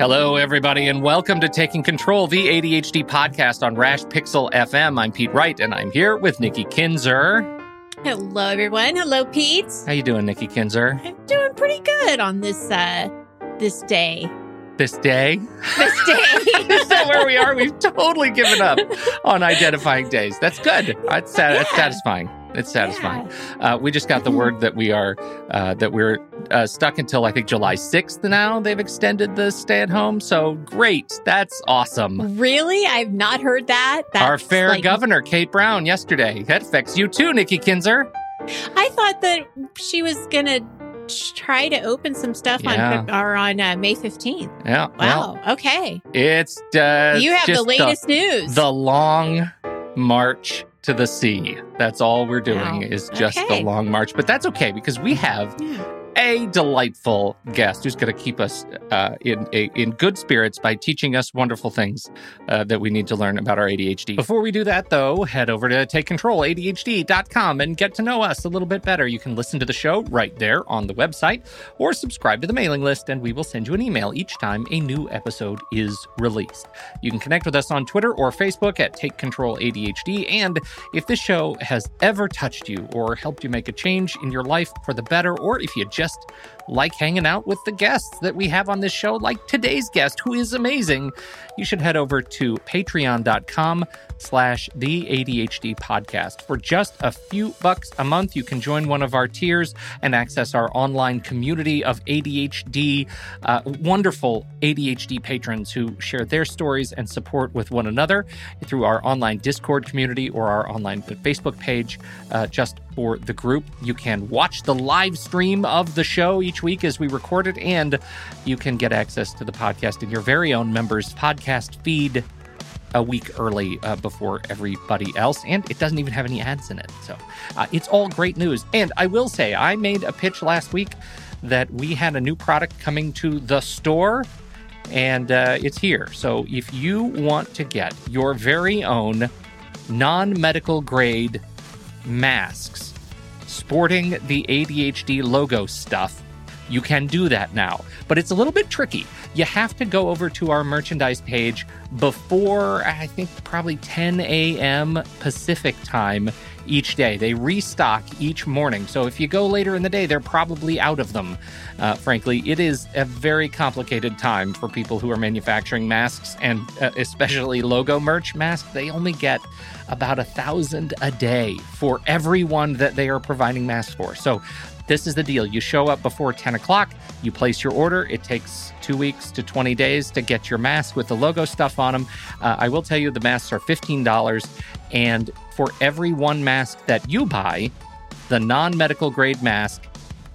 Hello, everybody, and welcome to Taking Control, the ADHD podcast on Rash Pixel FM. I'm Pete Wright, and I'm here with Nikki Kinzer. Hello, everyone. Hello, Pete. How you doing, Nikki Kinzer? I'm doing pretty good on this uh this day. This day? This day. Is that where we are? We've totally given up on identifying days. That's good. That's, sat- that's satisfying. It's satisfying. Uh, we just got the word that we are uh, that we're uh, stuck until I think July sixth. Now they've extended the stay at home. So great. That's awesome. Really? I've not heard that. That's Our fair like- governor, Kate Brown, yesterday. That affects you too, Nikki Kinzer. I thought that she was gonna try to open some stuff Yeah. on or on uh, May 15th. Yeah. Wow. okay. It's uh, you have the latest news. The, long march to the sea. That's all we're doing Wow. is just Okay. the long march. But that's okay because we have Yeah. A delightful guest who's going to keep us uh, in in good spirits by teaching us wonderful things uh, that we need to learn about our ADHD. Before we do that, though, head over to takecontroladhd.com and get to know us a little bit better. You can listen to the show right there on the website or subscribe to the mailing list, and we will send you an email each time a new episode is released. You can connect with us on Twitter or Facebook at Take Control ADHD. And if this show has ever touched you or helped you make a change in your life for the better, or if you just like hanging out with the guests that we have on this show, like today's guest, who is amazing, you should head over to patreon.com slash the ADHD podcast. For just a few bucks a month, you can join one of our tiers and access our online community of ADHD, uh, wonderful ADHD patrons who share their stories and support with one another through our online Discord community or our online Facebook page uh, just for the group. You can watch the live stream of the show each week as we record it, and you can get access to the podcast in your very own members' podcast feed a week early uh, before everybody else, and it doesn't even have any ads in it. So uh, it's all great news. And I will say, I made a pitch last week that we had a new product coming to the store, and uh, it's here. So if you want to get your very own non medical grade masks sporting the ADHD logo stuff, you can do that now. But it's a little bit tricky. You have to go over to our merchandise page before, I think, probably 10 a.m. Pacific time each day. They restock each morning. So if you go later in the day, they're probably out of them. Uh, frankly, it is a very complicated time for people who are manufacturing masks and uh, especially logo merch masks. They only get about a thousand a day for everyone that they are providing masks for. So this is the deal. You show up before 10 o'clock, you place your order. It takes two weeks to 20 days to get your mask with the logo stuff on them. Uh, I will tell you the masks are $15. And for every one mask that you buy, the non medical grade mask,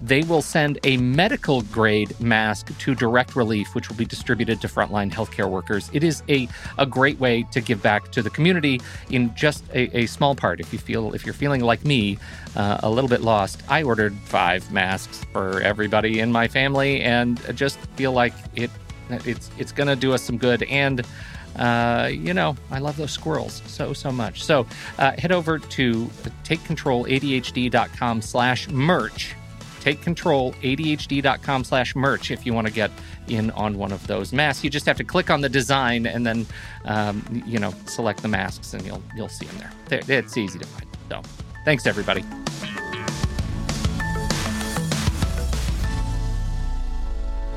they will send a medical grade mask to Direct Relief, which will be distributed to frontline healthcare workers. It is a, a great way to give back to the community in just a, a small part. If you feel if you're feeling like me, uh, a little bit lost, I ordered five masks for everybody in my family, and just feel like it it's it's gonna do us some good and. Uh, you know, I love those squirrels so, so much. So uh, head over to takecontroladhd.com slash merch takecontroladhd.com slash merch if you want to get in on one of those masks. You just have to click on the design and then um, you know select the masks and you'll you'll see them there. It's easy to find. So Thanks, everybody.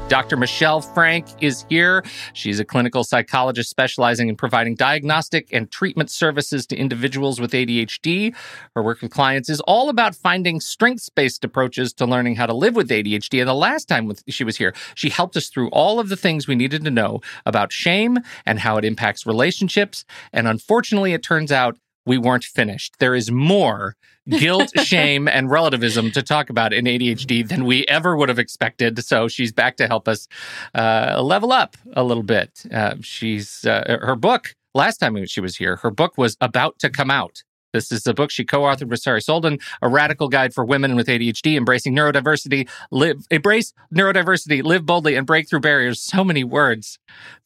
Dr. Michelle Frank is here. She's a clinical psychologist specializing in providing diagnostic and treatment services to individuals with ADHD. Her work with clients is all about finding strengths based approaches to learning how to live with ADHD. And the last time she was here, she helped us through all of the things we needed to know about shame and how it impacts relationships. And unfortunately, it turns out we weren't finished. There is more guilt, shame, and relativism to talk about in ADHD than we ever would have expected. So she's back to help us uh, level up a little bit. Uh, she's uh, her book. Last time she was here, her book was about to come out. This is a book she co-authored with Sari Solden, a radical guide for women with ADHD, embracing neurodiversity, live, embrace neurodiversity, live boldly, and break through barriers. So many words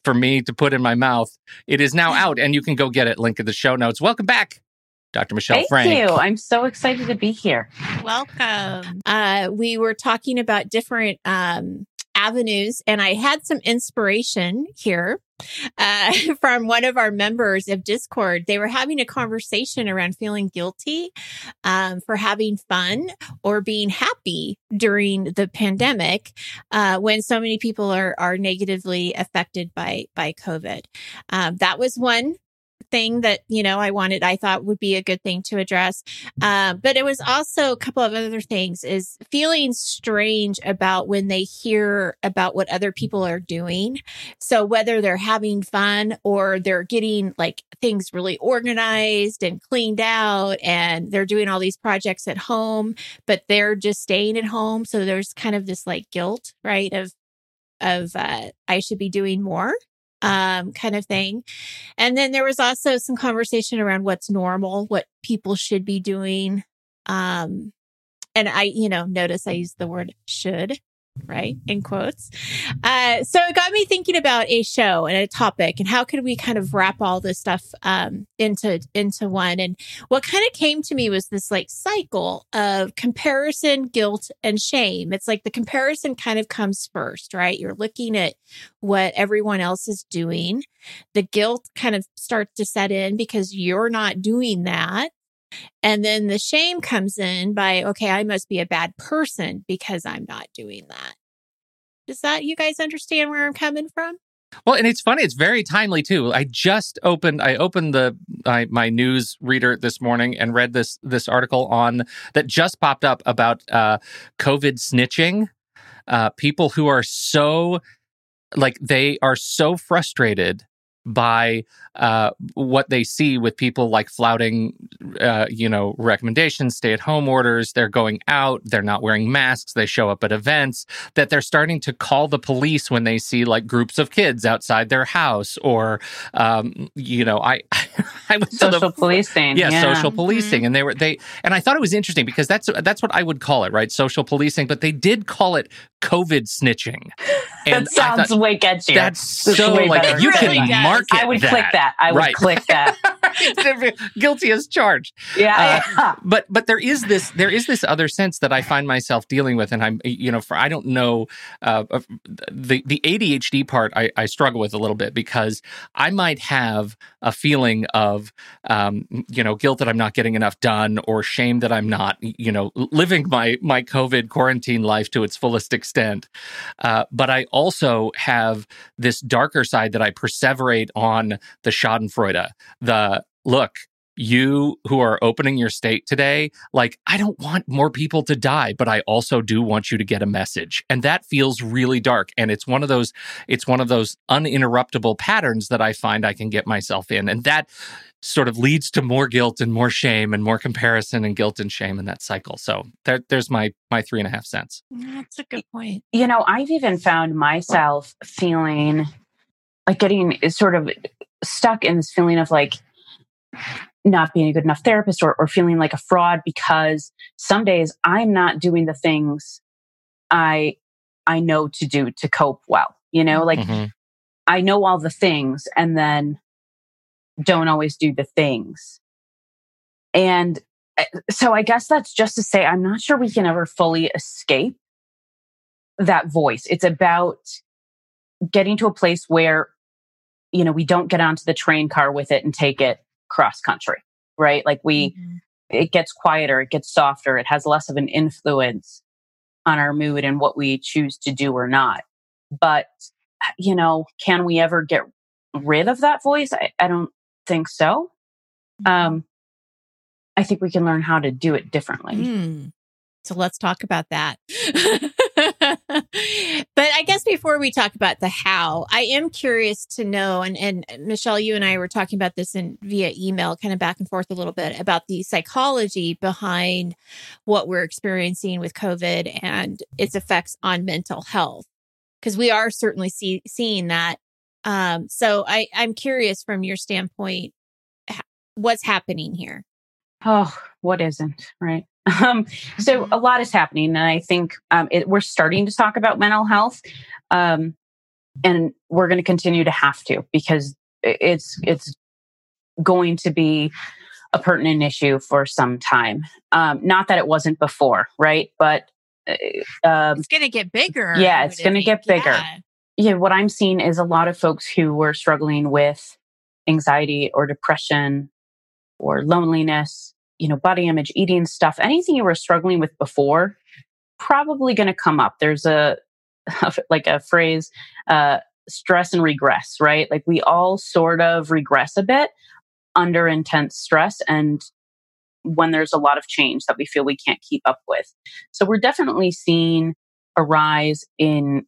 for me to put in my mouth. It is now out, and you can go get it. Link in the show notes. Welcome back, Dr. Michelle Frank. Thank Frank. you. I'm so excited to be here. Welcome. Uh, we were talking about different um, avenues, and I had some inspiration here uh, from one of our members of Discord. They were having a conversation around feeling guilty um, for having fun or being happy during the pandemic uh, when so many people are are negatively affected by by COVID. Um, that was one thing that you know I wanted I thought would be a good thing to address. Uh, but it was also a couple of other things is feeling strange about when they hear about what other people are doing. So whether they're having fun or they're getting like things really organized and cleaned out and they're doing all these projects at home, but they're just staying at home. So there's kind of this like guilt, right? Of of uh, I should be doing more um, kind of thing. And then there was also some conversation around what's normal, what people should be doing. Um, and I, you know, notice I use the word should right? In quotes. Uh, so it got me thinking about a show and a topic and how could we kind of wrap all this stuff um, into into one? And what kind of came to me was this like cycle of comparison guilt and shame. It's like the comparison kind of comes first right? You're looking at what everyone else is doing. The guilt kind of starts to set in because you're not doing that and then the shame comes in by, okay, I must be a bad person because I'm not doing that. Does that, you guys understand where I'm coming from? Well, and it's funny. It's very timely too. I just opened. I opened the I, my news reader this morning and read this this article on that just popped up about uh, COVID snitching. Uh, people who are so like they are so frustrated by uh, what they see with people like flouting, uh, you know, recommendations, stay at home orders. They're going out, they're not wearing masks, they show up at events, that they're starting to call the police when they see like groups of kids outside their house or, um, you know, I, I went social the, policing. Yeah, yeah, social policing. Mm-hmm. And they were, they, and I thought it was interesting because that's, that's what I would call it, right? Social policing, but they did call it COVID snitching. And that sounds thought, way catchier. That's so like you can market. I would that. click that. I would right. click that. Guilty as charged. Yeah, uh, yeah. But but there is this there is this other sense that I find myself dealing with, and I'm you know for I don't know uh, the the ADHD part I, I struggle with a little bit because I might have a feeling of um, you know guilt that I'm not getting enough done or shame that I'm not you know living my my COVID quarantine life to its fullest extent. Uh, but I also have this darker side that I perseverate on the Schadenfreude, the look, you who are opening your state today, like, I don't want more people to die, but I also do want you to get a message. And that feels really dark. And it's one of those, it's one of those uninterruptible patterns that I find I can get myself in. And that sort of leads to more guilt and more shame and more comparison and guilt and shame in that cycle. So there, there's my my three and a half cents. That's a good point. You know, I've even found myself feeling like getting eh, sort of stuck in this feeling of like not being a good enough therapist or, or feeling like a fraud because some days I'm not doing the things I I know to do to cope well. You know, like mm-hmm. I know all the things and then don't always do the things. And eh, so I guess that's just to say I'm not sure we can ever fully escape that voice. It's about getting to a place where you know we don't get onto the train car with it and take it cross country, right? Like we, mm-hmm. it gets quieter, it gets softer, it has less of an influence on our mood and what we choose to do or not. But, you know, can we ever get rid of that voice? I, I don't think so. Mm-hmm. Um, I think we can learn how to do it differently. Mm. So let's talk about that. but I guess before we talk about the how, I am curious to know, and, and Michelle, you and I were talking about this in via email, kind of back and forth a little bit about the psychology behind what we're experiencing with COVID and its effects on mental health. Because we are certainly see, seeing that. Um, so I, I'm curious from your standpoint, what's happening here? Oh, what isn't, right? Um, so mm-hmm. a lot is happening, and I think um, it, we're starting to talk about mental health, um, and we're going to continue to have to because it's it's going to be a pertinent issue for some time. Um, not that it wasn't before, right? But uh, um, it's going to get bigger. Yeah, it's going to get bigger. Yeah. yeah, what I'm seeing is a lot of folks who were struggling with anxiety or depression or loneliness you know, body image, eating stuff, anything you were struggling with before, probably going to come up. There's a, like a phrase, uh, stress and regress, right? Like we all sort of regress a bit under intense stress and when there's a lot of change that we feel we can't keep up with. So we're definitely seeing a rise in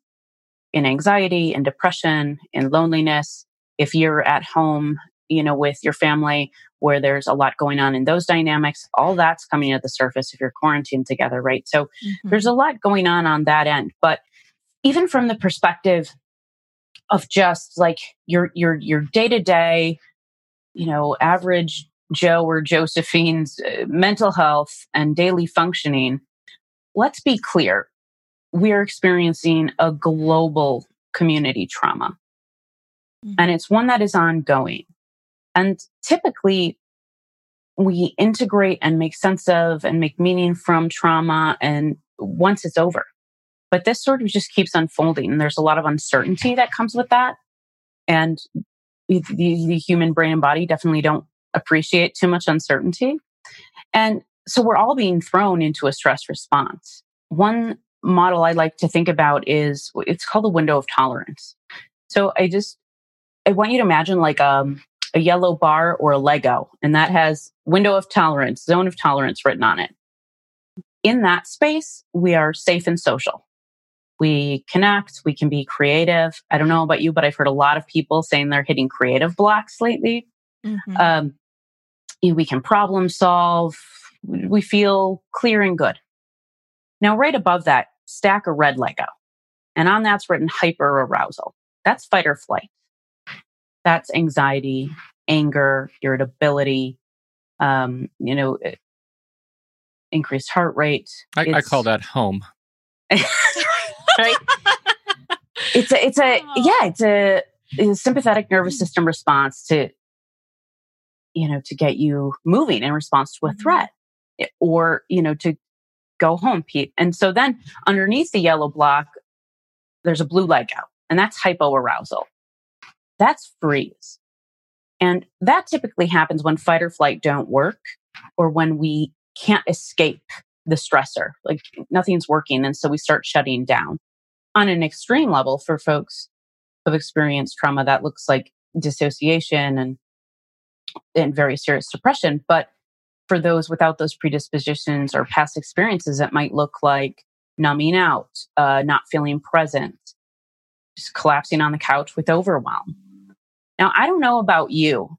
in anxiety and depression and loneliness. If you're at home, you know, with your family where there's a lot going on in those dynamics. All that's coming at the surface if you're quarantined together, right? So mm-hmm. there's a lot going on on that end. But even from the perspective of just like your your your day to day, you know, average Joe or Josephine's uh, mental health and daily functioning, let's be clear. We're experiencing a global community trauma. Mm-hmm. And it's one that is ongoing. And typically, we integrate and make sense of and make meaning from trauma and once it's over. But this sort of just keeps unfolding. And there's a lot of uncertainty that comes with that. And the, the human brain and body definitely don't appreciate too much uncertainty. And so we're all being thrown into a stress response. One model I like to think about is it's called the window of tolerance. So I just I want you to imagine like um a yellow bar or a Lego, and that has window of tolerance, zone of tolerance written on it. In that space, we are safe and social. We connect, we can be creative. I don't know about you, but I've heard a lot of people saying they're hitting creative blocks lately. Mm-hmm. Um, we can problem solve. We feel clear and good. Now, right above that, stack a red Lego. And on that's written hyper arousal. That's fight or flight that's anxiety, anger, irritability, um, you know, eh, increased heart rate. I, I call that home. right? it's a, it's a, yeah, it's a, it's a sympathetic nervous system response to, you know, to get you moving in response to a mm-hmm. threat eh, or, you know, to go home, Pete. And so then underneath the yellow block, there's a blue leg out, and that's hypoarousal. That's freeze. And that typically happens when fight or flight don't work or when we can't escape the stressor, like nothing's working. And so we start shutting down. On an extreme level, for folks who've experienced trauma, that looks like dissociation and, and very serious depression. But for those without those predispositions or past experiences, it might look like numbing out, uh, not feeling present, just collapsing on the couch with overwhelm. Now, I don't know about you,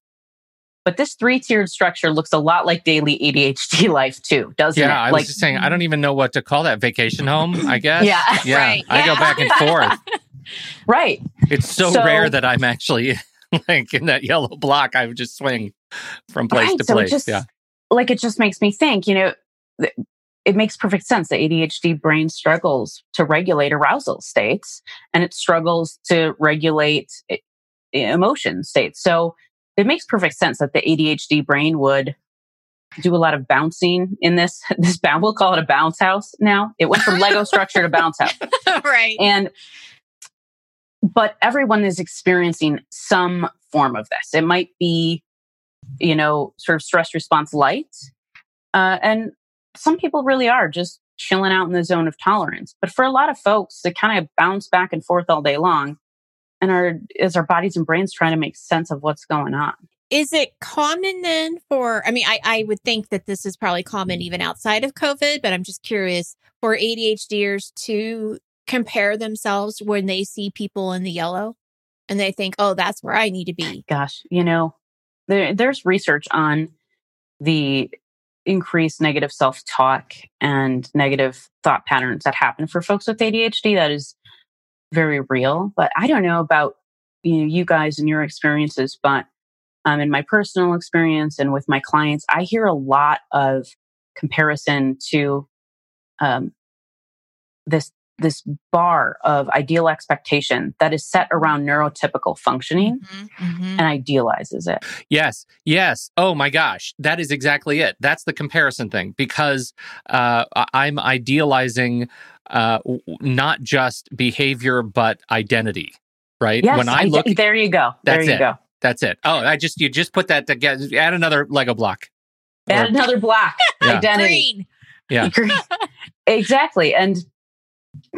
but this three tiered structure looks a lot like daily ADHD life too, doesn't yeah, it? Yeah, I like, was just saying, I don't even know what to call that vacation home, I guess. yeah. Yeah. Right. I yeah. go back and forth. right. It's so, so, rare that I'm actually like in that yellow block. I would just swing from place right, to so place. Just, yeah. Like it just makes me think, you know, it makes perfect sense. The ADHD brain struggles to regulate arousal states and it struggles to regulate eh, emotion states. So it makes perfect sense that the ADHD brain would do a lot of bouncing in this this bounce. We'll call it a bounce house now. It went from Lego structure to bounce house. right. And but everyone is experiencing some form of this. It might be, you know, sort of stress response light. Uh, and some people really are just chilling out in the zone of tolerance. But for a lot of folks, they kind of bounce back and forth all day long and our is our bodies and brains trying to make sense of what's going on. Is it common then for, I mean, I, I would think that this is probably common even outside of COVID, but I'm just curious for ADHDers to compare themselves when they see people in the yellow and they think, oh, that's where I need to be. Gosh, you know, there, there's research on the increased negative self talk and negative thought patterns that happen for folks with ADHD. That is very real. But I don't know about you know you guys and your experiences, but um, in my personal experience and with my clients, I hear a lot of comparison to um, this this bar of ideal expectation that is set around neurotypical functioning mm-hmm, mm-hmm. and idealizes it. Yes, yes. Oh my gosh, that is exactly it. That's the comparison thing because uh, I'm idealizing uh, not just behavior but identity. Right? Yes, when I look, there you go. There you it. go. That's it. Oh, I just you just put that together. Add another Lego block. Add or, another block. Yeah. Identity. Green. Yeah. exactly. And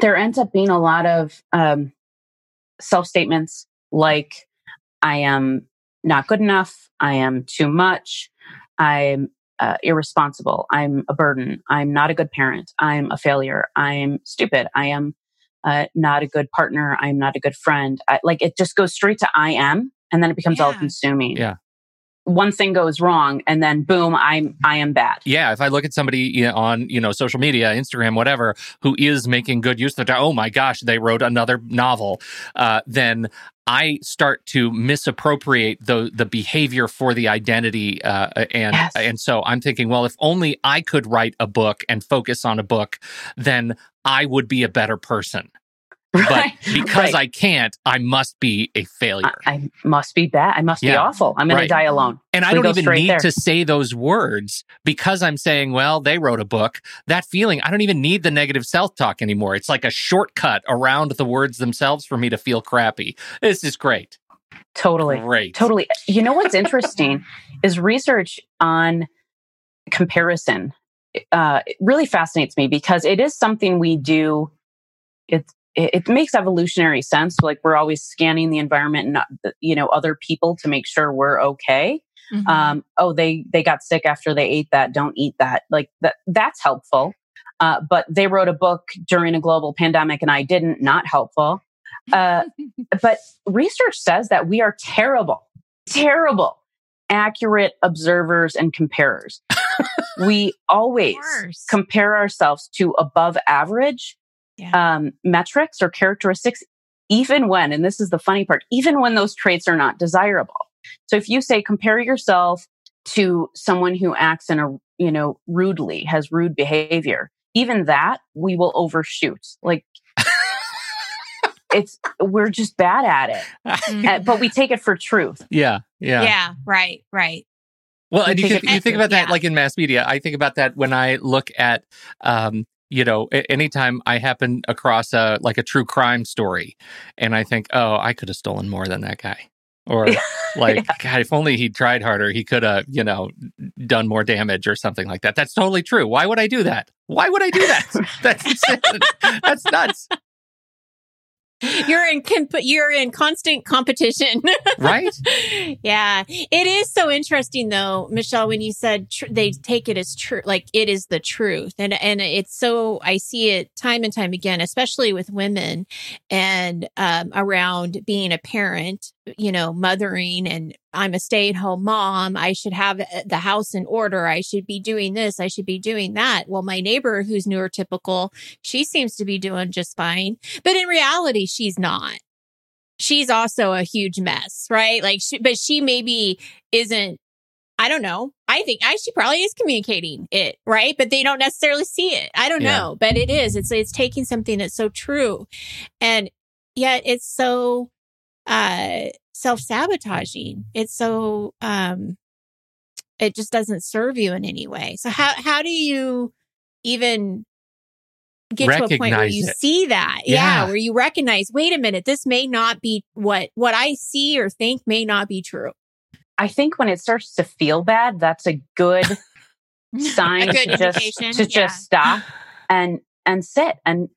there ends up being a lot of um, self statements like, I am not good enough. I am too much. I'm uh, irresponsible. I'm a burden. I'm not a good parent. I'm a failure. I'm stupid. I am uh, not a good partner. I'm not a good friend. I, like it just goes straight to I am, and then it becomes yeah. all consuming. Yeah one thing goes wrong and then boom i'm i am bad yeah if i look at somebody on you know social media instagram whatever who is making good use of the oh my gosh they wrote another novel uh, then I start to misappropriate the the behavior for the identity, uh, and yes. and so I'm thinking, well, if only I could write a book and focus on a book, then I would be a better person. Right. But because right. I can't, I must be a failure. I, I must be bad. I must yeah. be awful. I'm going right. to die alone. And I don't even need there. to say those words because I'm saying, well, they wrote a book. That feeling, I don't even need the negative self talk anymore. It's like a shortcut around the words themselves for me to feel crappy. This is great. Totally. Great. Totally. You know what's interesting is research on comparison. Uh, it really fascinates me because it is something we do. It's it, it, makes evolutionary sense. Like we're always scanning the environment and not, you know other people to make sure we're okay. Mm-hmm. Um, oh, they they got sick after they ate that. Don't eat that. Like that. That's helpful. Uh, but they wrote a book during a global pandemic, and I didn't. Not helpful. Uh, but research says that we are terrible, terrible, accurate observers and comparers. we always compare ourselves to above average yeah. um, metrics or characteristics, even when, and this is the funny part, even when those traits are not desirable. So if you say compare yourself to someone who acts in a, you know, rudely, has rude behavior, even that we will overshoot. Like it's we're just bad at it, mm-hmm. but we take it for truth. Yeah, yeah, yeah. Right, right. Well, and you, you think about that yeah. like in mass media. I think about that when I look at um, you know, anytime I happen across a like a true crime story, and I think, oh, I could have stolen more than that guy, or like, yeah. God, if only he tried harder, he could have, you know, done more damage or something like that. That's totally true. Why would I do that? Why would I do that? That's That's nuts you're in comp- you're in constant competition. Right? Yeah. It is so interesting though michelle when you said tr- they take it as true like it is the truth. And and it's so i see it time and time again especially with women and um, around being a parent you know, mothering and I'm a stay at home mom. I should have uh, the house in order. I should be doing this. I should be doing that. Well, my neighbor who's neurotypical, she seems to be doing just fine. But in reality, she's not. She's also a huge mess, right? Like, she, but she maybe isn't I don't know. I think I she probably is communicating it, right? But they don't necessarily see it. I don't yeah. know, but it is. It's it's taking something that's so true, and yet it's so uh, self sabotaging. It's so, um, it just doesn't serve you in any way. So how, how do you even get recognize to a point where you it. see that? Yeah. yeah. Where you recognize, wait a minute, this may not be what, what I see or think may not be true. I think when it starts to feel bad, that's a good sign A good to just to yeah. just stop and and sit. And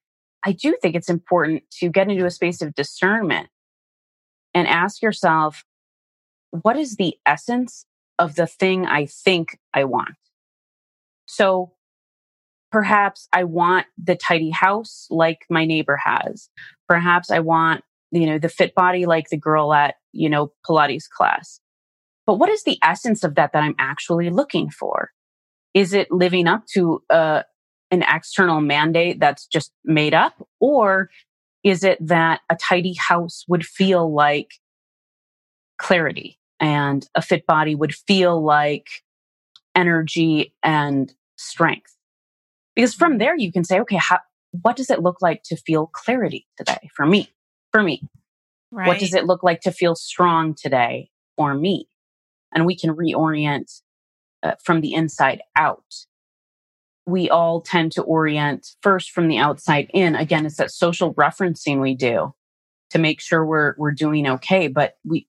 I do think it's important to get into a space of discernment and ask yourself, what is the essence of the thing I think I want? So perhaps I want the tidy house like my neighbor has. Perhaps I want, you know, the fit body like the girl at, you know, Pilates class. But what is the essence of that that I'm actually looking for? Is it living up to uh, an external mandate that's just made up? Or is it that a tidy house would feel like clarity and a fit body would feel like energy and strength? Because from there, you can say, okay, how, what does it look like to feel clarity today for me? For me, Right. what does it look like to feel strong today for me? And we can reorient uh, from the inside out. We all tend to orient first from the outside in. Again, it's that social referencing we do to make sure we're we're doing okay. But we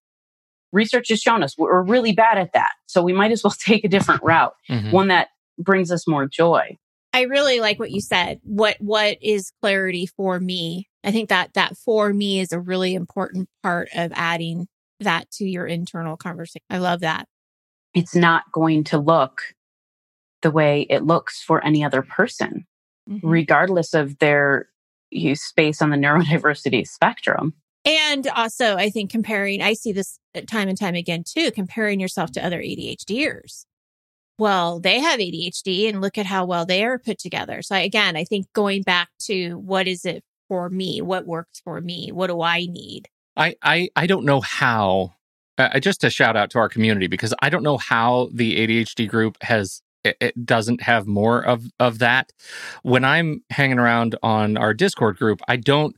research has shown us we're really bad at that. So we might as well take a different route, Mhm. one that brings us more joy. I really like what you said. What what is clarity for me? I think that that for me is a really important part of adding that to your internal conversation. I love that. It's not going to look the way it looks for any other person. Mhm. regardless of their use space on the neurodiversity spectrum. And also, I think comparing, I see this time and time again too, comparing yourself to other ADHDers. Well, they have ADHD and look at how well they are put together. So, again, I think going back to what is it for me? What works for me? What do I need? I, I I don't know how. Uh, just a shout out to our community because I don't know how the ADHD group has it, it doesn't have more of of that. When I'm hanging around on our Discord group, I don't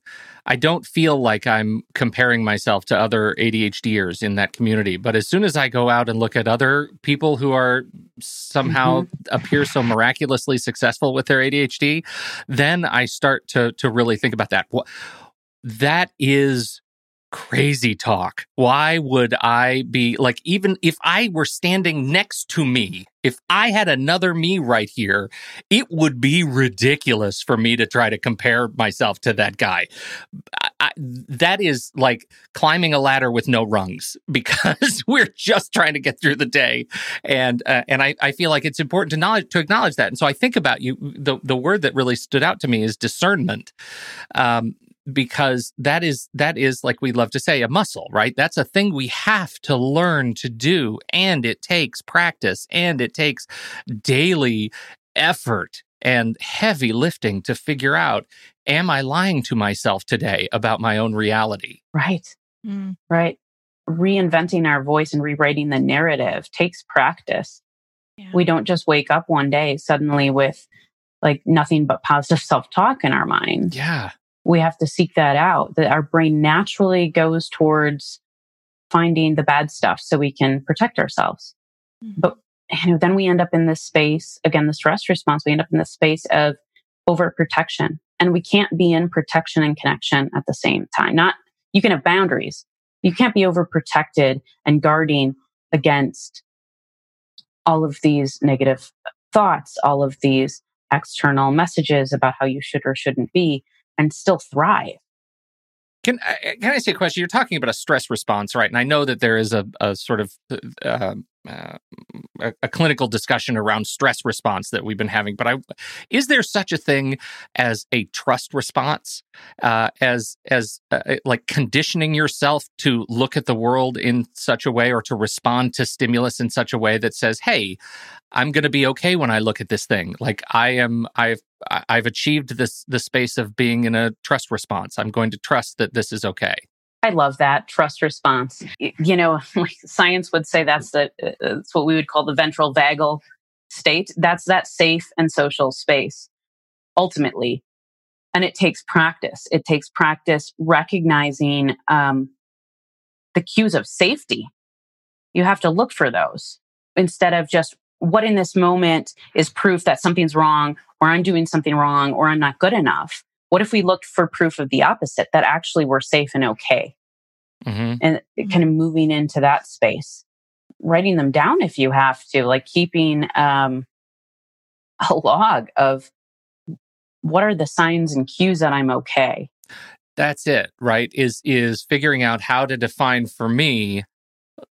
I don't feel like I'm comparing myself to other ADHDers in that community. But as soon as I go out and look at other people who are somehow mm-hmm. appear so miraculously successful with their ADHD, then I start to to really think about that. What that is crazy talk. Why would I be like, even if I were standing next to me, if I had another me right here, it would be ridiculous for me to try to compare myself to that guy. I, I, that is like climbing a ladder with no rungs because we're just trying to get through the day. And, uh, and I, I feel like it's important to knowledge, to acknowledge that. And so I think about you, the, the word that really stood out to me is discernment. Um, because that is that is like we love to say a muscle right that's a thing we have to learn to do and it takes practice and it takes daily effort and heavy lifting to figure out am i lying to myself today about my own reality Right, Mm. right. Reinventing our voice and rewriting the narrative takes practice. Yeah. We don't just wake up one day suddenly with like nothing but positive self talk in our mind. yeah we have to seek that out that our brain naturally goes towards finding the bad stuff so we can protect ourselves. Mhm. but you know then we end up in this space again the stress response we end up in this space of overprotection and we can't be in protection and connection at the same time. Not you can have boundaries. You can't be overprotected and guarding against all of these negative thoughts all of these external messages about how you should or shouldn't be and still thrive. Can I, can I say a question? You're talking about a stress response, right? And I know that there is a, a sort of uh, um, uh, a, a clinical discussion around stress response that we've been having. But I, is there such a thing as a trust response, uh, as as uh, like conditioning yourself to look at the world in such a way, or to respond to stimulus in such a way that says, "Hey, I'm going to be okay when I look at this thing. Like I am, I've I've achieved this the space of being in a trust response. I'm going to trust that this is okay. I love that trust response. You know, science would say that's the uh, it's what we would call the ventral vagal state. That's that safe and social space ultimately. And it takes practice. It takes practice recognizing um, the cues of safety. You have to look for those instead of just what in this moment is proof that something's wrong or I'm doing something wrong or I'm not good enough. What if we looked for proof of the opposite that actually we're safe and okay? Mm-hmm. and kind of moving into that space writing them down if you have to like keeping um a log of what are the signs and cues that I'm okay. That's it, right? Is is figuring out how to define for me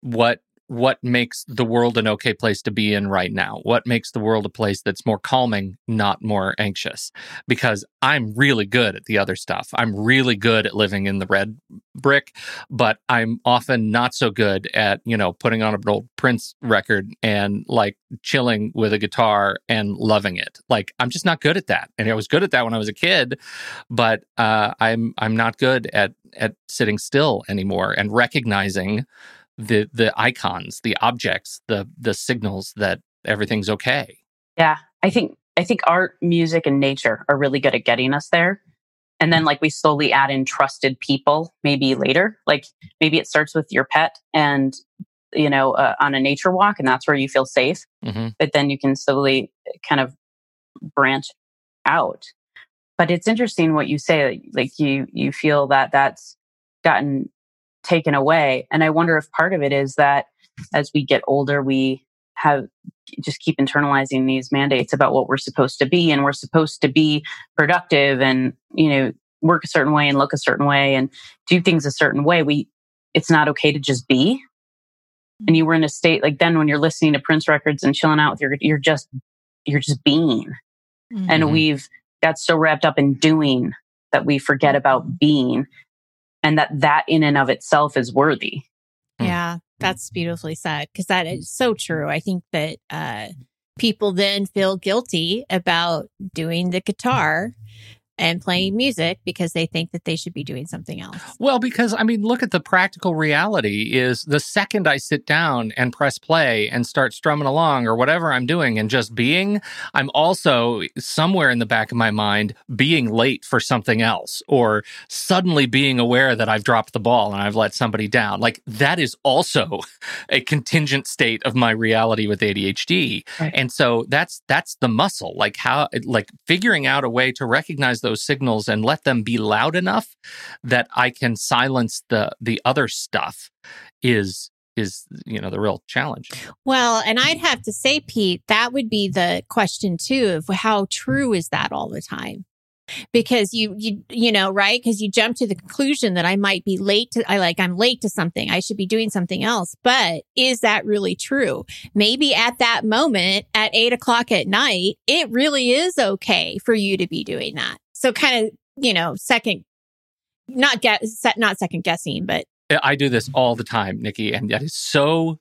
what what makes the world an okay place to be in right now? What makes the world a place that's more calming, not more anxious? Because I'm really good at the other stuff. I'm really good at living in the red brick, but I'm often not so good at, you know, putting on an old Prince record and like chilling with a guitar and loving it. Like I'm just not good at that. And I was good at that when I was a kid, but uh, I'm I'm not good at at sitting still anymore and recognizing the the icons, the objects, the the signals that everything's okay. Yeah, I think I think art, music, and nature are really good at getting us there. And then like we slowly add in trusted people maybe later. Like maybe it starts with your pet and you know uh, on a nature walk and that's where you feel safe. Mm-hmm. But then you can slowly kind of branch out. But it's interesting what you say like you you feel that that's gotten taken away. And I wonder if part of it is that as we get older, we have just keep internalizing these mandates about what we're supposed to be and we're supposed to be productive and you know work a certain way and look a certain way and do things a certain way. We it's not okay to just be. And you were in a state like then when you're listening to prince records and chilling out with your you're just you're just being. Mm-hmm. and we've got so wrapped up in doing that we forget about being and that that in and of itself is worthy. Hmm. Yeah, that's beautifully said because that is so true. I think that uh, people then feel guilty about doing the guitar and playing music because they think that they should be doing something else. Well, because I mean, look at the practical reality is the second I sit down and press play and start strumming along or whatever I'm doing and just being, I'm also somewhere in the back of my mind being late for something else or suddenly being aware that I've dropped the ball and I've let somebody down. Like that is also a contingent state of my reality with ADHD. Right. And so that's that's the muscle. Like how like figuring out a way to recognize those signals and let them be loud enough that I can silence the the other stuff is is you know the real challenge. Well, and I'd have to say Pete, that would be the question too of how true is that all the time? because you you you know right? Because you jump to the conclusion that i might be late to i like i'm late to something. I should be doing something else. But is that really true? Maybe at that moment at eight o'clock at night it really is okay for you to be doing that so kind of, you know, second, not get, set not second guessing, but. I do this all the time, Nikki, and that is so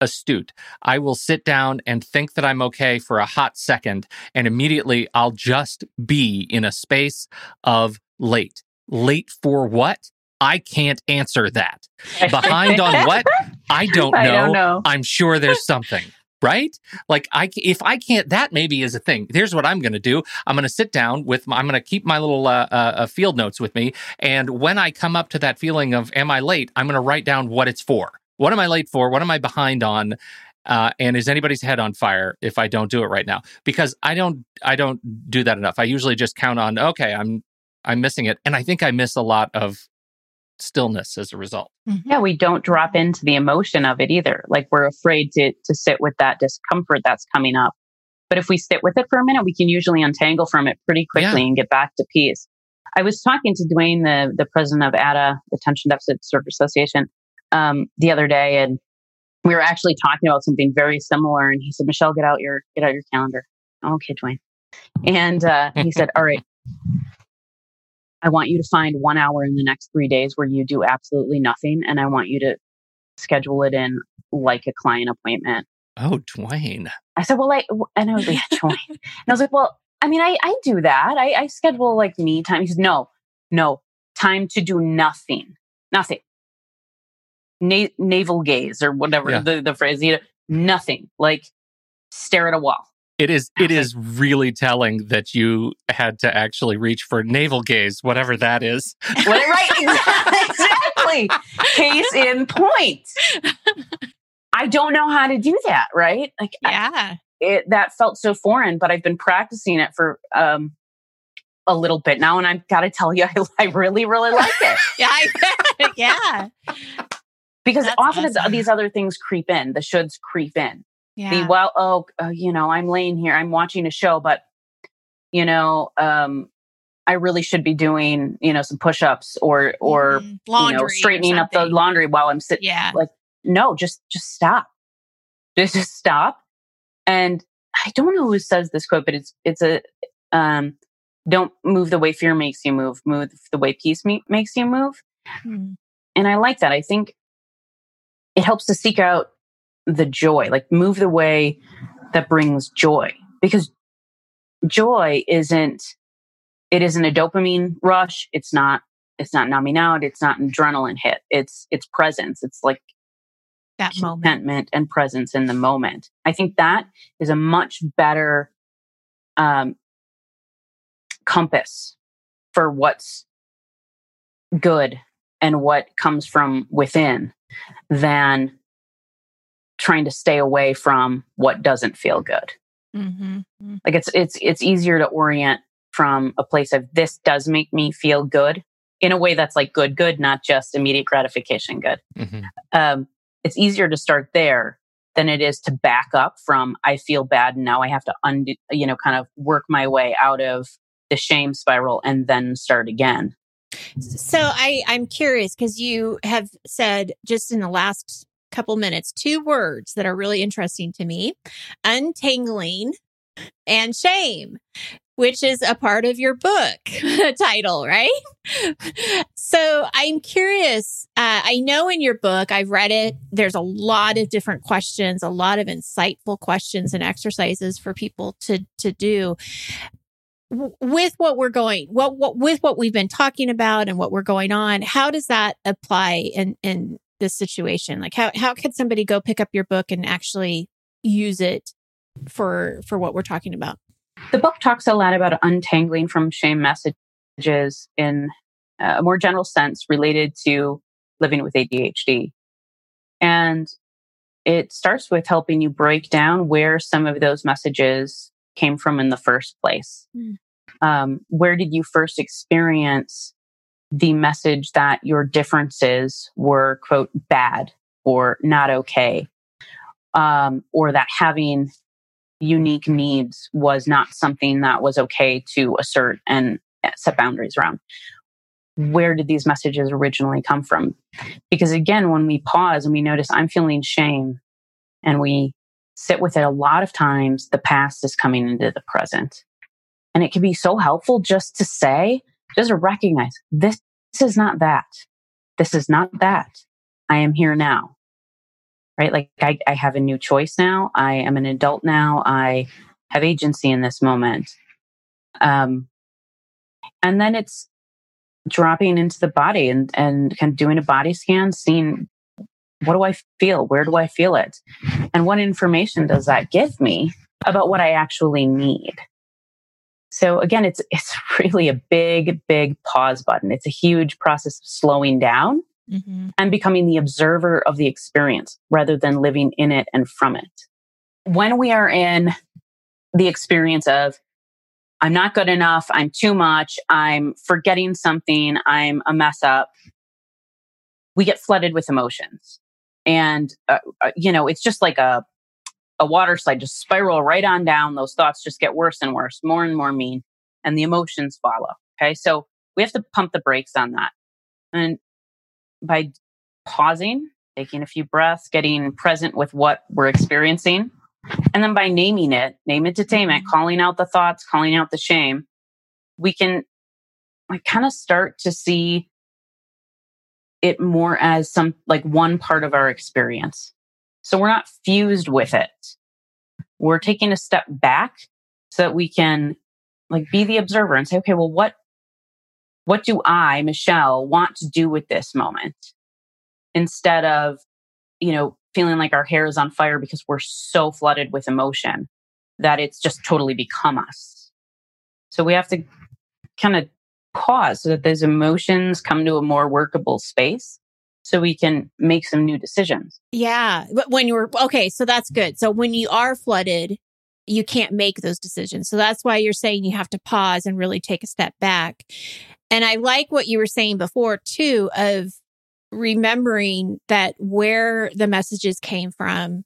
astute. I will sit down and think that I'm okay for a hot second, and immediately I'll just be in a space of late. Late for what? I can't answer that. Behind on what? I don't know. I don't know. I'm sure there's something right? Like I, if I can't, that maybe is a thing. Here's what I'm going to do. I'm going to sit down with, my, I'm going to keep my little uh, uh, uh, field notes with me. And when I come up to that feeling of, am I late? I'm going to write down what it's for. What am I late for? What am I behind on? Uh, and is anybody's head on fire if I don't do it right now? Because I don't, I don't do that enough. I usually just count on, okay, I'm, I'm missing it, and I think I miss a lot of stillness as a result. Mm-hmm. Yeah, we don't drop into the emotion of it either. Like we're afraid to to sit with that discomfort that's coming up. But if we sit with it for a minute, we can usually untangle from it pretty quickly yeah. and get back to peace. I was talking to Duane, the the president of ADDA, the Attention Deficit Disorder Association, um, the other day, and we were actually talking about something very similar. And he said, "Michelle, get out your get out your calendar." Okay, Duane. And uh, he said, "All right, I want you to find one hour in the next three days where you do absolutely nothing. And I want you to schedule it in like a client appointment. Oh, Duane. I said, well, I, and I was like, Duane. And I was like, well, I mean, I, I do that. I, I schedule like me time. He said, no, no, time to do nothing, nothing. Na- navel gaze or whatever yeah. the, the phrase, you know, nothing, like stare at a wall. It is it is really telling that you had to actually reach for navel gaze, whatever that is. right, exactly. Case in point. I don't know how to do that, right? Like yeah. I, it that felt so foreign, but I've been practicing it for um a little bit now and I've got to tell you I, I really really like it. yeah, yeah. Because That's often awesome. these other things creep in, the shoulds creep in Yeah. The, well, oh, uh, you know, I'm laying here, I'm watching a show, but, you know, um, I really should be doing, you know, some push-ups or or mm-hmm. you know, straightening up the laundry while I'm sitting. Yeah. Like, no, just just stop. Just, just stop. And I don't know who says this quote, but it's it's a um, don't move the way fear makes you move, move the way peace me- makes you move. Mm. And I like that. I think it helps to seek out the joy, like move the way that brings joy because joy isn't it isn't a dopamine rush. It's not, it's not numbing out. It's not an adrenaline hit. It's, it's presence. It's like that contentment moment. and presence in the moment. I think that is a much better, um, compass for what's good and what comes from within than trying to stay away from what doesn't feel good. Mm-hmm. mm-hmm. Like it's it's it's easier to orient from a place of this does make me feel good in a way that's like good, good, not just immediate gratification good. Mm-hmm. Um, it's easier to start there than it is to back up from I feel bad and now I have to undo, you know, kind of work my way out of the shame spiral and then start again. So I, I'm curious because you have said just in the last couple minutes two words that are really interesting to me untangling and shame which is a part of your book title, right? so I'm curious. Uh, I know in your book, I've read it. There's a lot of different questions, a lot of insightful questions and exercises for people to, to do with what we're going, what, what, with what we've been talking about and what we're going on. How does that apply in, in this situation? Like how, how can somebody go pick up your book and actually use it for, for what we're talking about? The book talks a lot about untangling from shame messages in a more general sense related to living with ADHD. And it starts with helping you break down where some of those messages came from in the first place. Mm. Um, where did you first experience the message that your differences were, quote, bad or not okay? Um, or that having unique needs was not something that was okay to assert and set boundaries around. Where did these messages originally come from? Because again, when we pause and we notice I'm feeling shame and we sit with it, a lot of times the past is coming into the present. And it can be so helpful just to say, just recognize this, this is not that. This is not that. I am here now right? Like I, I have a new choice now. I am an adult now. I have agency in this moment. Um, and then it's dropping into the body and, and kind of doing a body scan, seeing what do I feel? Where do I feel it? And what information does that give me about what I actually need? So again, it's, it's really a big, big pause button. It's a huge process of slowing down mm-hmm. and becoming the observer of the experience rather than living in it and from it. When we are in the experience of, I'm not good enough, I'm too much, I'm forgetting something, I'm a mess up, we get flooded with emotions. And, uh, uh you know, it's just like a, a water slide, just spiral right on down. Those thoughts just get worse and worse, more and more mean, and the emotions follow. Okay. So we have to pump the brakes on that. And by pausing, taking a few breaths, getting present with what we're experiencing. And then by naming it, name it to tame it, mm-hmm. calling out the thoughts, calling out the shame, we can like kind of start to see it more as some like one part of our experience. So we're not fused with it. We're taking a step back so that we can like be the observer and say, okay, well, what what do I, Michelle, want to do with this moment? Instead of, you know, feeling like our hair is on fire because we're so flooded with emotion that it's just totally become us. So we have to kind of pause so that those emotions come to a more workable space so we can make some new decisions. Yeah. But when you're okay, so that's good. So when you are flooded, you can't make those decisions. So that's why you're saying you have to pause and really take a step back. And I like what you were saying before too of remembering that where the messages came from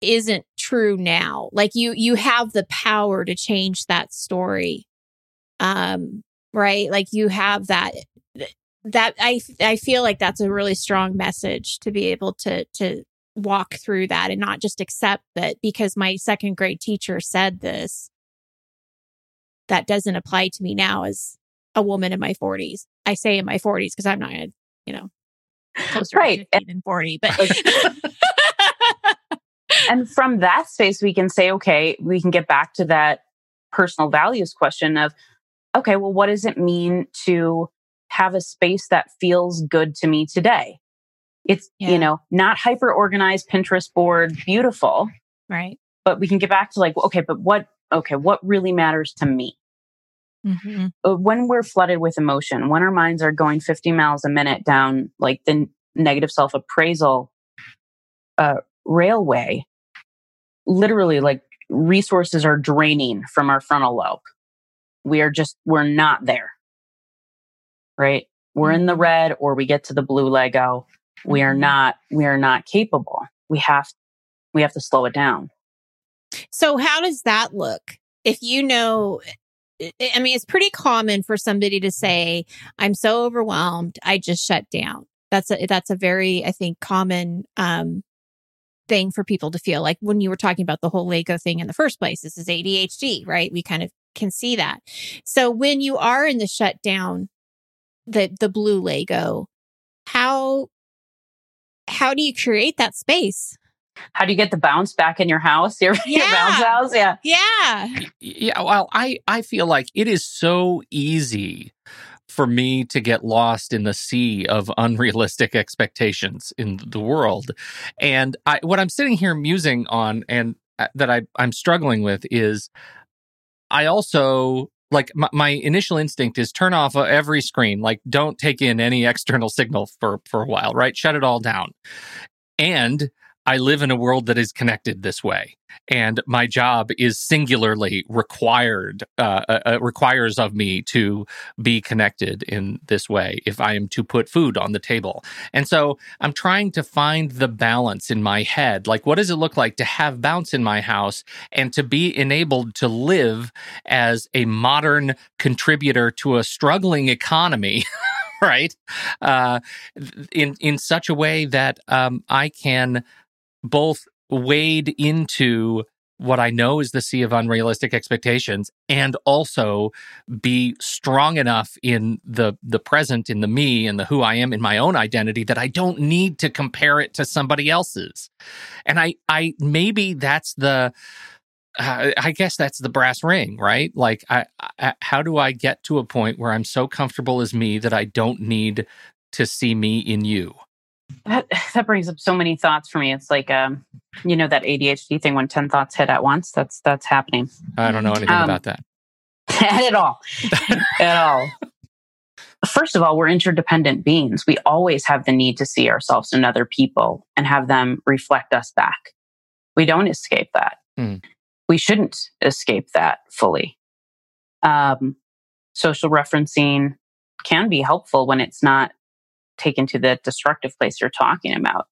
isn't true now. Like you you have the power to change that story. Um right? Like you have that that I I feel like that's a really strong message to be able to to walk through that and not just accept that because my second grade teacher said this that doesn't apply to me now as a woman in my 40s. I say in my 40s because I'm not, you know, closer right. to 50 than 40, but and from that space we can say okay, we can get back to that personal values question of okay, well what does it mean to have a space that feels good to me today? It's, yeah. you know, not hyper organized Pinterest board, beautiful. Right. But we can get back to like, okay, but what, okay, what really matters to me? Mm-hmm. Uh, when we're flooded with emotion, when our minds are going 50 miles a minute down like the negative self appraisal uh, railway, literally like resources are draining from our frontal lobe. We are just, we're not there. Right? We're in the mm-hmm. red or we get to the blue Lego. We are mm-hmm. not we are not capable. We have we have to slow it down. So how does that look? If you know i mean it's pretty common for somebody to say i'm so overwhelmed i just shut down. That's a that's a very i think common um thing for people to feel. Like when you were talking about the whole lego thing in the first place this is adhd right? We kind of can see that. So when you are in the shutdown the the blue lego how how do you create that space? How do you get the bounce back in your house? Your, yeah. your bounce house? Yeah. Yeah. Yeah. Well, I, I feel like it is so easy for me to get lost in the sea of unrealistic expectations in the world. And I, what I'm sitting here musing on and uh, that I, I'm struggling with is I also like my, my, initial instinct is turn off uh, every screen like don't take in any external signal for for a while right? Shut it all down. And I live in a world that is connected this way, and my job is singularly required uh, uh, uh, requires of me to be connected in this way if I am to put food on the table. And so I'm trying to find the balance in my head. Like, what does it look like to have bounce in my house and to be enabled to live as a modern contributor to a struggling economy? right uh, in in such a way that um, I can both wade into what I know is the sea of unrealistic expectations and also be strong enough in the the present in the me and the who I am in my own identity that I don't need to compare it to somebody else's. And I I maybe that's the uh, I guess that's the brass ring, right? Like I, I how do I get to a point where I'm so comfortable as me that I don't need to see me in you? That that brings up so many thoughts for me. It's like um, you know that ADHD thing when ten thoughts hit at once. That's that's happening. I don't know anything um, about that at all, at all. First of all, we're interdependent beings. We always have the need to see ourselves in other people and have them reflect us back. We don't escape that. Mm. We shouldn't escape that fully. Um, social referencing can be helpful when it's not taken to the destructive place you're talking about.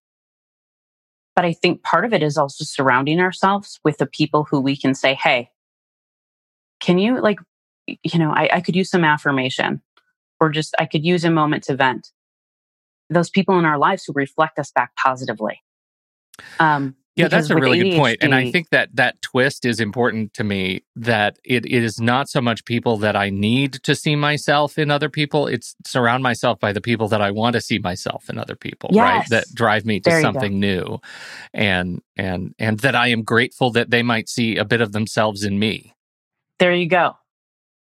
But I think part of it is also surrounding ourselves with the people who we can say, hey, can you like, you know, I, I could use some affirmation or just I could use a moment to vent. Those people in our lives who reflect us back positively. Um, yeah, that's a really ADHD, good point. And I think that that twist is important to me that it, it is not so much people that I need to see myself in other people. It's surround myself by the people that I want to see myself in other people, yes. right? That drive me to something new. And and and that I am grateful that they might see a bit of themselves in me. There you go.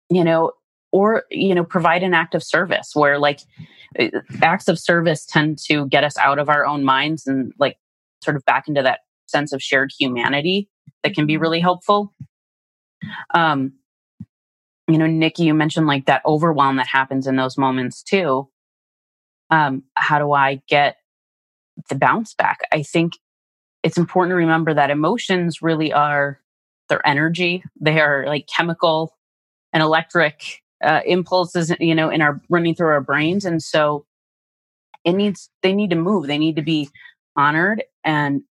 You know, or you know, provide an act of service where like uh, acts of service tend to get us out of our own minds and like sort of back into that sense of shared humanity that can be mm-hmm. really helpful. Um, you know, Nikki, you mentioned like that overwhelm that happens in those moments too. Um, how do I get the bounce back? I think it's important to remember that emotions really are their energy. They are like chemical and electric uh, impulses, you know, in our running through our brains. And so it needs, they need to move. They need to be honored and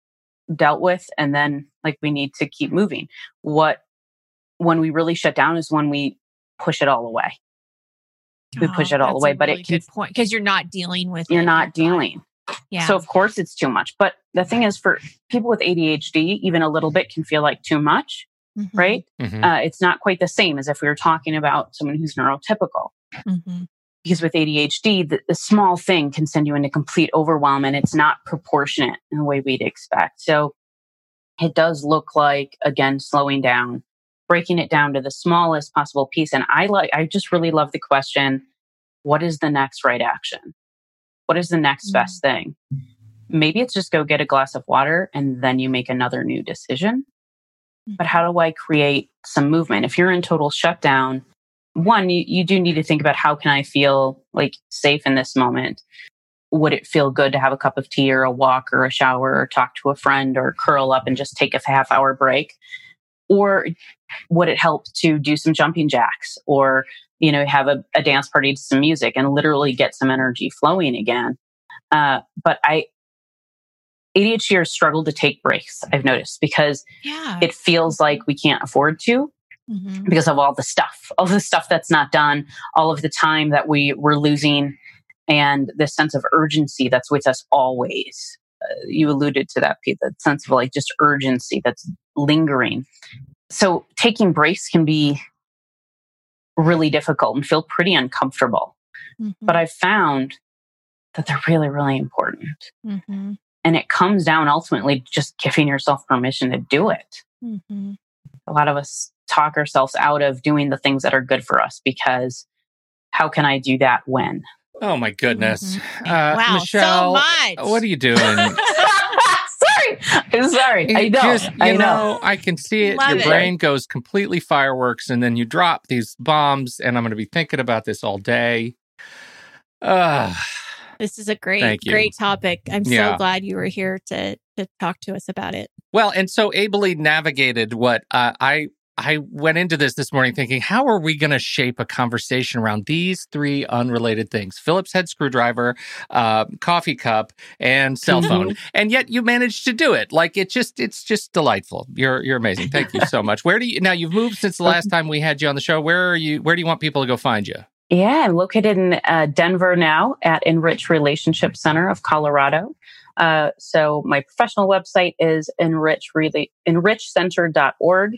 dealt with and then like we need to keep moving. What when we really shut down is when we push it all away. We push Oh, it all away, a but really it can good point because you're not dealing with you're it. not dealing. Yeah. So of course it's too much. But the thing is for people with ADHD, even a little bit can feel like too much, Mhm. right? Mhm. Uh, it's not quite the same as if we were talking about someone who's neurotypical. Mhm. Because with ADHD, the, the small thing can send you into complete overwhelm and it's not proportionate in the way we'd expect. So it does look like, again, slowing down, breaking it down to the smallest possible piece. And I like, I just really love the question what is the next right action? What is the next Mm. best thing? Maybe it's just go get a glass of water and then you make another new decision. But how do I create some movement? If you're in total shutdown, one, you, you do need to think about how can I feel like safe in this moment? Would it feel good to have a cup of tea or a walk or a shower or talk to a friend or curl up and just take a half hour break? Or would it help to do some jumping jacks or, you know, have a, a dance party to some music and literally get some energy flowing again? Uh, but I, ADHDers struggle to take breaks, I've noticed, because Yeah. it feels like we can't afford to Mhm. because of all the stuff, all the stuff that's not done, all of the time that we were losing, and the sense of urgency that's with us always. Uh, you alluded to that, Pete, that sense of like just urgency that's lingering. So taking breaks can be really difficult and feel pretty uncomfortable. Mhm. But I've found that they're really, really important. Mhm. And it comes down ultimately just giving yourself permission to do it. Mhm. a lot of us talk ourselves out of doing the things that are good for us because how can I do that when? Oh my goodness. Mhm. Uh, wow, Michelle, so much. what are you doing? sorry, I'm sorry. I know. just- you I know. know, I can see it. Love Your it. brain goes completely fireworks, and then you drop these bombs, and I'm going to be thinking about this all day. Uh, This is a great, great topic. I'm Yeah. so glad you were here to to talk to us about it. well, and so ably navigated what uh, I I went into this this morning thinking, how are we going to shape a conversation around these three unrelated things: Phillips head screwdriver, uh, coffee cup, and cell Mhm. phone? And yet you managed to do it. Like it just it's just delightful. You're you're amazing. Thank you so much. Where do you now? You've moved since the last time we had you on the show. Where are you? Where do you want people to go find you? Yeah, I'm located in uh, Denver now at Enrich Relationship Center of Colorado. Uh, so my professional website is enrich really, enrichcenter.org.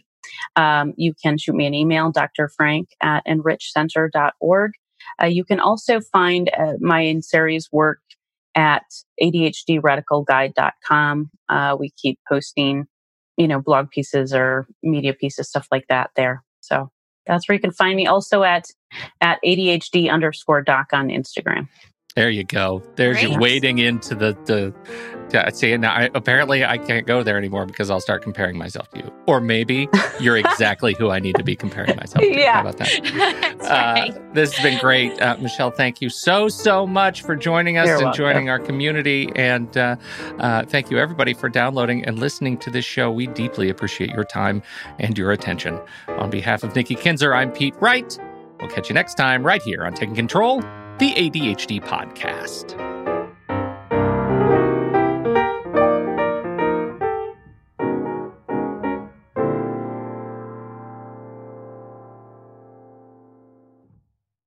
Um, you can shoot me an email, Dr. Frank at enrichcenter.org. Uh, you can also find uh, my in series work at ADHDradicalguide.com. Uh, we keep posting, you know, blog pieces or media pieces, stuff like that there. So that's where you can find me. Also at at ADHD underscore doc on Instagram. There you go. There's you wading into the the. Yeah, see, now I, apparently I can't go there anymore because I'll start comparing myself to you, or maybe you're exactly who I need to be comparing myself to. Yeah. How about that? That's Uh, right. this has been great, uh, Michelle. Thank you so so much for joining us You're and welcome. joining our community, and uh, uh, thank you everybody for downloading and listening to this show. We deeply appreciate your time and your attention. On behalf of Nikki Kinzer, I'm Pete Wright. We'll catch you next time right here on Taking Control, the ADHD podcast.